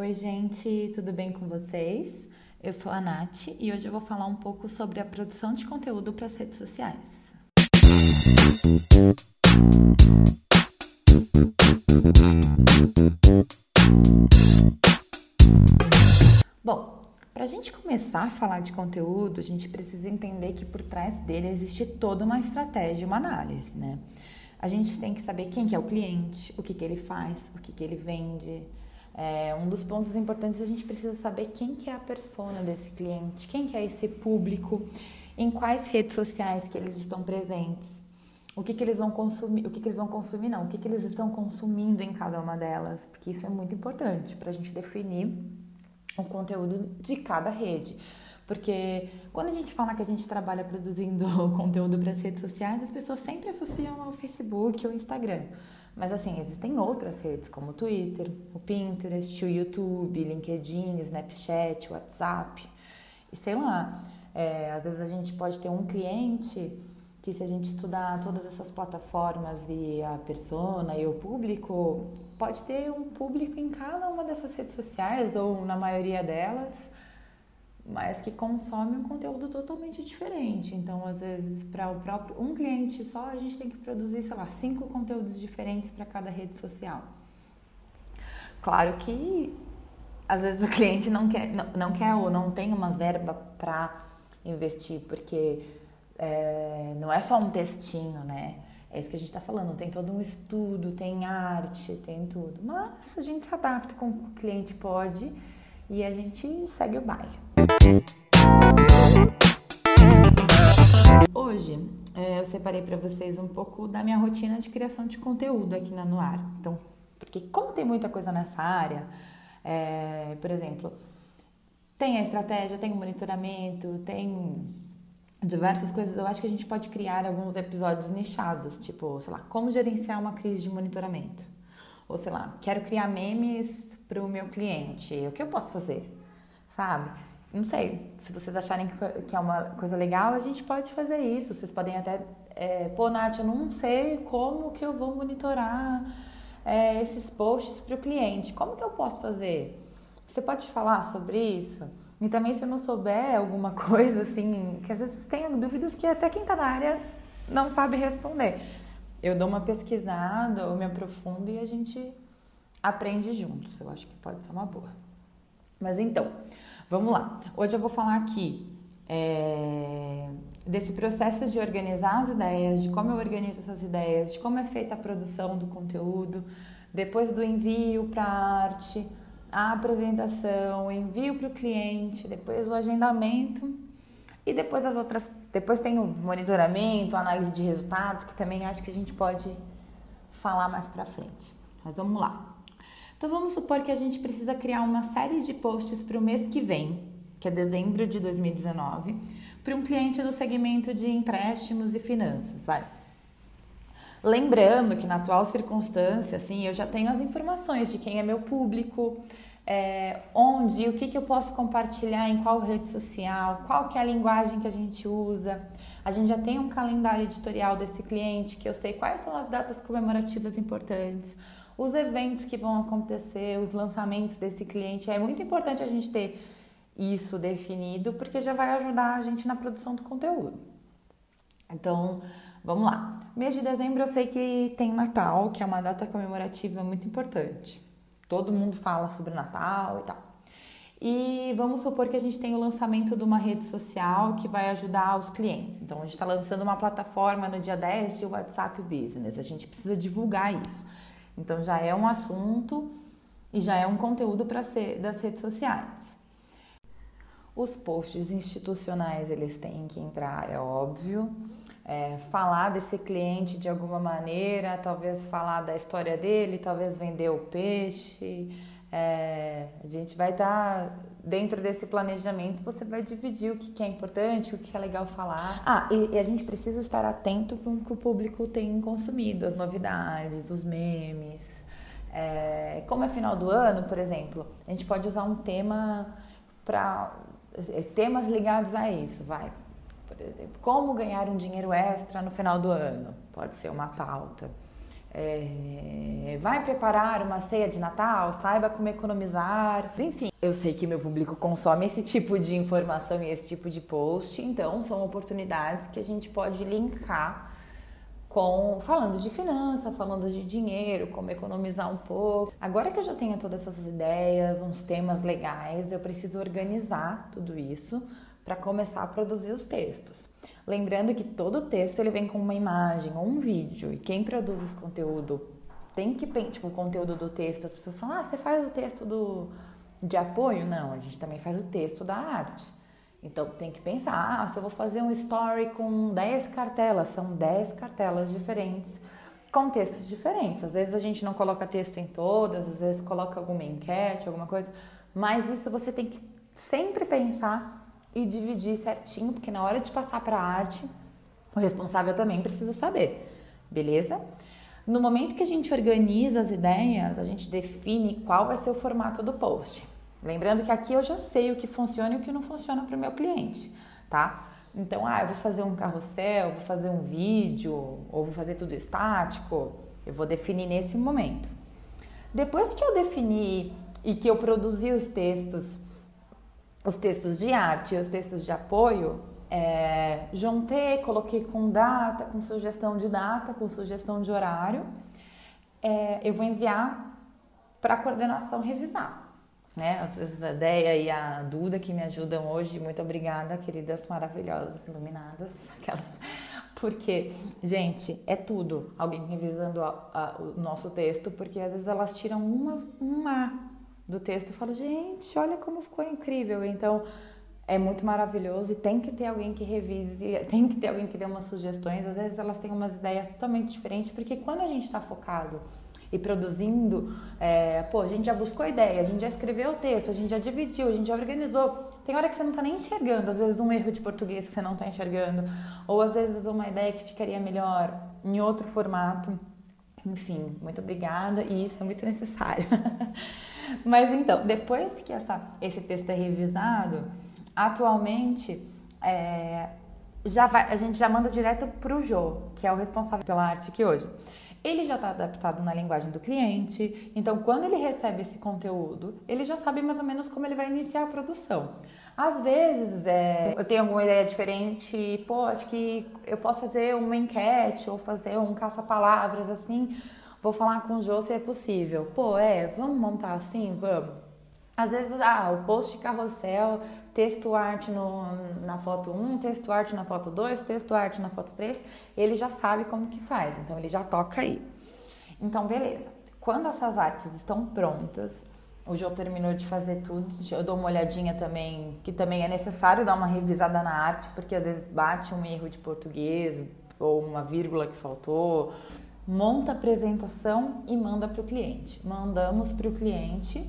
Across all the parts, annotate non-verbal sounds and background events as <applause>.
Oi, gente, tudo bem com vocês? Eu sou a Nath e hoje eu vou falar um pouco sobre a produção de conteúdo para as redes sociais. Bom, para a gente começar a falar de conteúdo, a gente precisa entender que por trás dele existe toda uma estratégia, uma análise, né? A gente tem que saber quem que é o cliente, o que, que ele faz, o que, que ele vende, é, um dos pontos importantes a gente precisa saber quem que é a persona desse cliente, quem que é esse público, em quais redes sociais que eles estão presentes, o que, que eles vão consumir, o que, que eles vão consumir não, o que, que eles estão consumindo em cada uma delas, porque isso é muito importante para a gente definir o conteúdo de cada rede. Porque quando a gente fala que a gente trabalha produzindo <laughs> conteúdo para as redes sociais, as pessoas sempre associam ao Facebook ou Instagram. Mas assim, existem outras redes como o Twitter, o Pinterest, o YouTube, LinkedIn, Snapchat, WhatsApp. E sei lá, é, às vezes a gente pode ter um cliente que se a gente estudar todas essas plataformas e a persona e o público, pode ter um público em cada uma dessas redes sociais ou na maioria delas mas que consome um conteúdo totalmente diferente. Então, às vezes, para o próprio um cliente só, a gente tem que produzir, sei lá, cinco conteúdos diferentes para cada rede social. Claro que às vezes o cliente não quer, não, não quer ou não tem uma verba para investir, porque é, não é só um textinho, né? É isso que a gente está falando, tem todo um estudo, tem arte, tem tudo. Mas a gente se adapta com o o cliente pode e a gente segue o baile. Hoje é, eu separei para vocês um pouco da minha rotina de criação de conteúdo aqui na Noar. Então, porque como tem muita coisa nessa área, é, por exemplo, tem a estratégia, tem o monitoramento, tem diversas coisas. Eu acho que a gente pode criar alguns episódios nichados, tipo, sei lá, como gerenciar uma crise de monitoramento. Ou sei lá, quero criar memes para o meu cliente. O que eu posso fazer? Sabe? Não sei. Se vocês acharem que é uma coisa legal, a gente pode fazer isso. Vocês podem até. É, Pô, Nath, eu não sei como que eu vou monitorar é, esses posts para o cliente. Como que eu posso fazer? Você pode falar sobre isso? E também, se eu não souber alguma <laughs> coisa, assim, que às vezes tem dúvidas que até quem está na área não sabe responder. Eu dou uma pesquisada, eu me aprofundo e a gente aprende juntos. Eu acho que pode ser uma boa. Mas então, vamos lá. Hoje eu vou falar aqui é, desse processo de organizar as ideias, de como eu organizo essas ideias, de como é feita a produção do conteúdo, depois do envio para a arte, a apresentação, envio para o cliente, depois o agendamento e depois as outras. Depois tem o monitoramento, análise de resultados, que também acho que a gente pode falar mais para frente. Mas vamos lá. Então vamos supor que a gente precisa criar uma série de posts para o mês que vem, que é dezembro de 2019, para um cliente do segmento de empréstimos e finanças, vai. Lembrando que na atual circunstância, assim, eu já tenho as informações de quem é meu público, é, onde, o que, que eu posso compartilhar em qual rede social, qual que é a linguagem que a gente usa. A gente já tem um calendário editorial desse cliente, que eu sei quais são as datas comemorativas importantes, os eventos que vão acontecer, os lançamentos desse cliente. É muito importante a gente ter isso definido, porque já vai ajudar a gente na produção do conteúdo. Então, vamos lá. Mês de dezembro eu sei que tem Natal, que é uma data comemorativa muito importante. Todo mundo fala sobre Natal e tal. E vamos supor que a gente tem o lançamento de uma rede social que vai ajudar os clientes. Então, a gente está lançando uma plataforma no dia 10 de WhatsApp Business. A gente precisa divulgar isso. Então já é um assunto e já é um conteúdo para ser das redes sociais. Os posts institucionais eles têm que entrar, é óbvio. É, falar desse cliente de alguma maneira, talvez falar da história dele, talvez vender o peixe. É, a gente vai estar tá dentro desse planejamento, você vai dividir o que, é importante, o que é legal falar. Ah, e, e a gente precisa estar atento com o que o público tem consumido, as novidades, os memes. É, como é final do ano, por exemplo, a gente pode usar um tema para é, temas ligados a isso, vai. Por exemplo, como ganhar um dinheiro extra no final do ano, pode ser uma pauta. É, vai preparar uma ceia de Natal, saiba como economizar. Enfim, eu sei que meu público consome esse tipo de informação e esse tipo de post, então são oportunidades que a gente pode linkar com falando de finança, falando de dinheiro, como economizar um pouco. Agora que eu já tenho todas essas ideias, uns temas legais, eu preciso organizar tudo isso para começar a produzir os textos. Lembrando que todo texto ele vem com uma imagem ou um vídeo, e quem produz esse conteúdo tem que, tipo, o conteúdo do texto, as pessoas falam, ah, você faz o texto do, de apoio? Não, a gente também faz o texto da arte. Então tem que pensar, ah, se eu vou fazer um story com 10 cartelas, são 10 cartelas diferentes, com textos diferentes. Às vezes a gente não coloca texto em todas, às vezes coloca alguma enquete, alguma coisa, mas isso você tem que sempre pensar e dividir certinho, porque na hora de passar para a arte, o responsável também precisa saber, beleza? No momento que a gente organiza as ideias, a gente define qual vai ser o formato do post. Lembrando que aqui eu já sei o que funciona e o que não funciona para o meu cliente, tá? Então, ah, eu vou fazer um carrossel, vou fazer um vídeo, ou vou fazer tudo estático, eu vou definir nesse momento. Depois que eu defini e que eu produzi os textos os textos de arte e os textos de apoio, é, juntei, coloquei com data, com sugestão de data, com sugestão de horário. É, eu vou enviar para a coordenação revisar. Né? Às vezes a Deia e a Duda que me ajudam hoje, muito obrigada, queridas maravilhosas, iluminadas. <laughs> Aquelas... Porque, gente, é tudo alguém revisando a, a, o nosso texto, porque às vezes elas tiram uma, uma do texto, eu falo, gente, olha como ficou incrível. Então, é muito maravilhoso e tem que ter alguém que revise, tem que ter alguém que dê umas sugestões. Às vezes elas têm umas ideias totalmente diferentes, porque quando a gente está focado e produzindo, é, pô, a gente já buscou a ideia, a gente já escreveu o texto, a gente já dividiu, a gente já organizou. Tem hora que você não está nem enxergando, às vezes um erro de português que você não está enxergando, ou às vezes uma ideia que ficaria melhor em outro formato. Enfim, muito obrigada e isso é muito necessário. <laughs> Mas então, depois que essa, esse texto é revisado, atualmente é, já vai, a gente já manda direto para o Jô, que é o responsável pela arte aqui hoje. Ele já está adaptado na linguagem do cliente, então quando ele recebe esse conteúdo, ele já sabe mais ou menos como ele vai iniciar a produção. Às vezes é, eu tenho alguma ideia diferente, pô, acho que eu posso fazer uma enquete ou fazer um caça-palavras assim Vou falar com o Jô se é possível. Pô, é, vamos montar assim? Vamos. Às vezes, ah, o post carrossel, texto arte no, na foto 1, texto arte na foto 2, texto arte na foto 3, ele já sabe como que faz, então ele já toca aí. Então, beleza. Quando essas artes estão prontas, o João terminou de fazer tudo, eu dou uma olhadinha também, que também é necessário dar uma revisada na arte, porque às vezes bate um erro de português, ou uma vírgula que faltou, monta a apresentação e manda para o cliente. Mandamos para o cliente.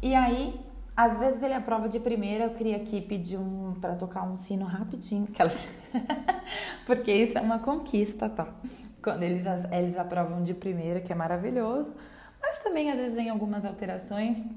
E aí, às vezes ele aprova de primeira, eu queria aqui pedir um para tocar um sino rapidinho, <laughs> porque isso é uma conquista, tá? Quando eles, eles aprovam de primeira, que é maravilhoso, também às vezes vem algumas alterações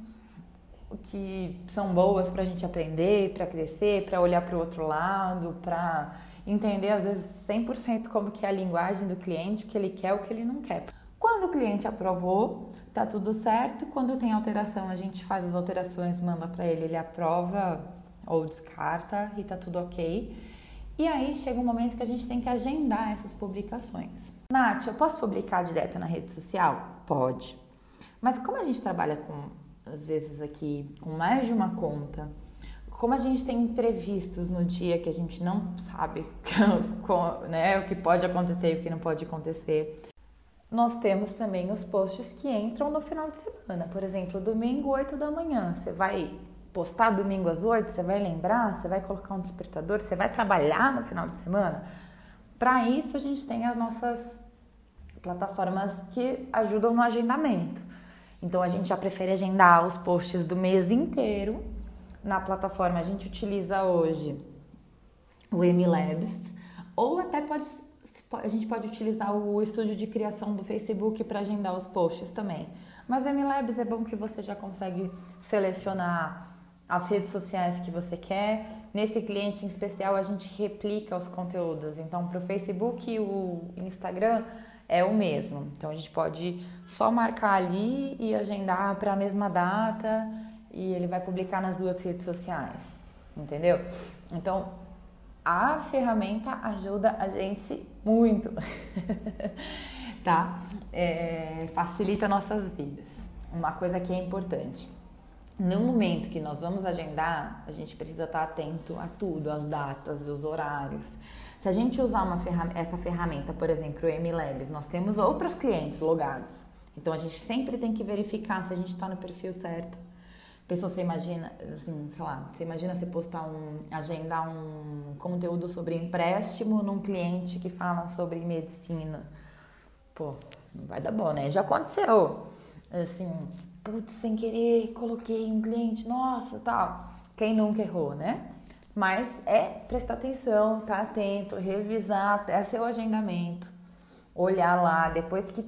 que são boas para a gente aprender, para crescer, para olhar para o outro lado, para entender às vezes 100% como que é a linguagem do cliente, o que ele quer, o que ele não quer. Quando o cliente aprovou, tá tudo certo. Quando tem alteração, a gente faz as alterações, manda para ele, ele aprova ou descarta e tá tudo ok. E aí chega um momento que a gente tem que agendar essas publicações. Nath, eu posso publicar direto na rede social? Pode. Mas como a gente trabalha com, às vezes aqui, com mais de uma conta, como a gente tem imprevistos no dia que a gente não sabe <laughs> né, o que pode acontecer e o que não pode acontecer, nós temos também os posts que entram no final de semana. Por exemplo, domingo, 8 da manhã. Você vai postar domingo às 8, você vai lembrar, você vai colocar um despertador, você vai trabalhar no final de semana. Para isso, a gente tem as nossas plataformas que ajudam no agendamento. Então, a gente já prefere agendar os posts do mês inteiro na plataforma a gente utiliza hoje o MLabs, ou até pode, a gente pode utilizar o estúdio de criação do Facebook para agendar os posts também. Mas o MLabs é bom que você já consegue selecionar as redes sociais que você quer. Nesse cliente em especial, a gente replica os conteúdos. Então, para o Facebook e o Instagram, é o mesmo. Então a gente pode só marcar ali e agendar para a mesma data e ele vai publicar nas duas redes sociais, entendeu? Então a ferramenta ajuda a gente muito, <laughs> tá? É, facilita nossas vidas. Uma coisa que é importante. No momento que nós vamos agendar, a gente precisa estar atento a tudo, as datas, os horários. Se a gente usar uma essa ferramenta, por exemplo, o MLabs, nós temos outros clientes logados. Então a gente sempre tem que verificar se a gente está no perfil certo. Pessoa, você imagina, assim, sei lá, você imagina você postar um, agendar um conteúdo sobre empréstimo num cliente que fala sobre medicina. Pô, não vai dar bom, né? Já aconteceu. Assim, putz, sem querer coloquei um cliente, nossa, tal. Quem nunca errou, né? Mas é prestar atenção, estar tá atento, revisar até seu agendamento, olhar lá, depois que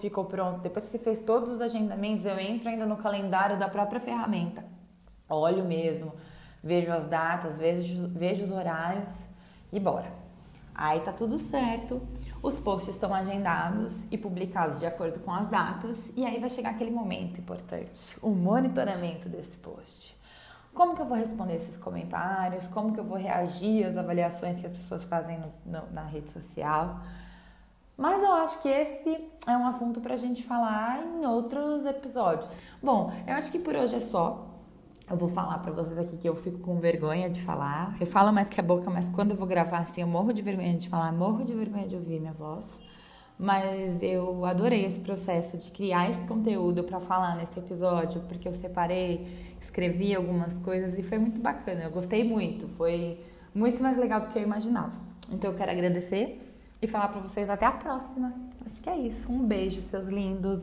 ficou pronto, depois que você fez todos os agendamentos, eu entro ainda no calendário da própria ferramenta. Olho mesmo, vejo as datas, vejo, vejo os horários e bora. Aí tá tudo certo, os posts estão agendados e publicados de acordo com as datas, e aí vai chegar aquele momento importante, o monitoramento desse post. Como que eu vou responder esses comentários? Como que eu vou reagir às avaliações que as pessoas fazem no, no, na rede social? Mas eu acho que esse é um assunto para a gente falar em outros episódios. Bom, eu acho que por hoje é só. Eu vou falar para vocês aqui que eu fico com vergonha de falar. Eu falo mais que a boca, mas quando eu vou gravar assim, eu morro de vergonha de falar, morro de vergonha de ouvir minha voz. Mas eu adorei esse processo de criar esse conteúdo para falar nesse episódio, porque eu separei, escrevi algumas coisas e foi muito bacana. Eu gostei muito, foi muito mais legal do que eu imaginava. Então eu quero agradecer e falar para vocês até a próxima. Acho que é isso. Um beijo, seus lindos.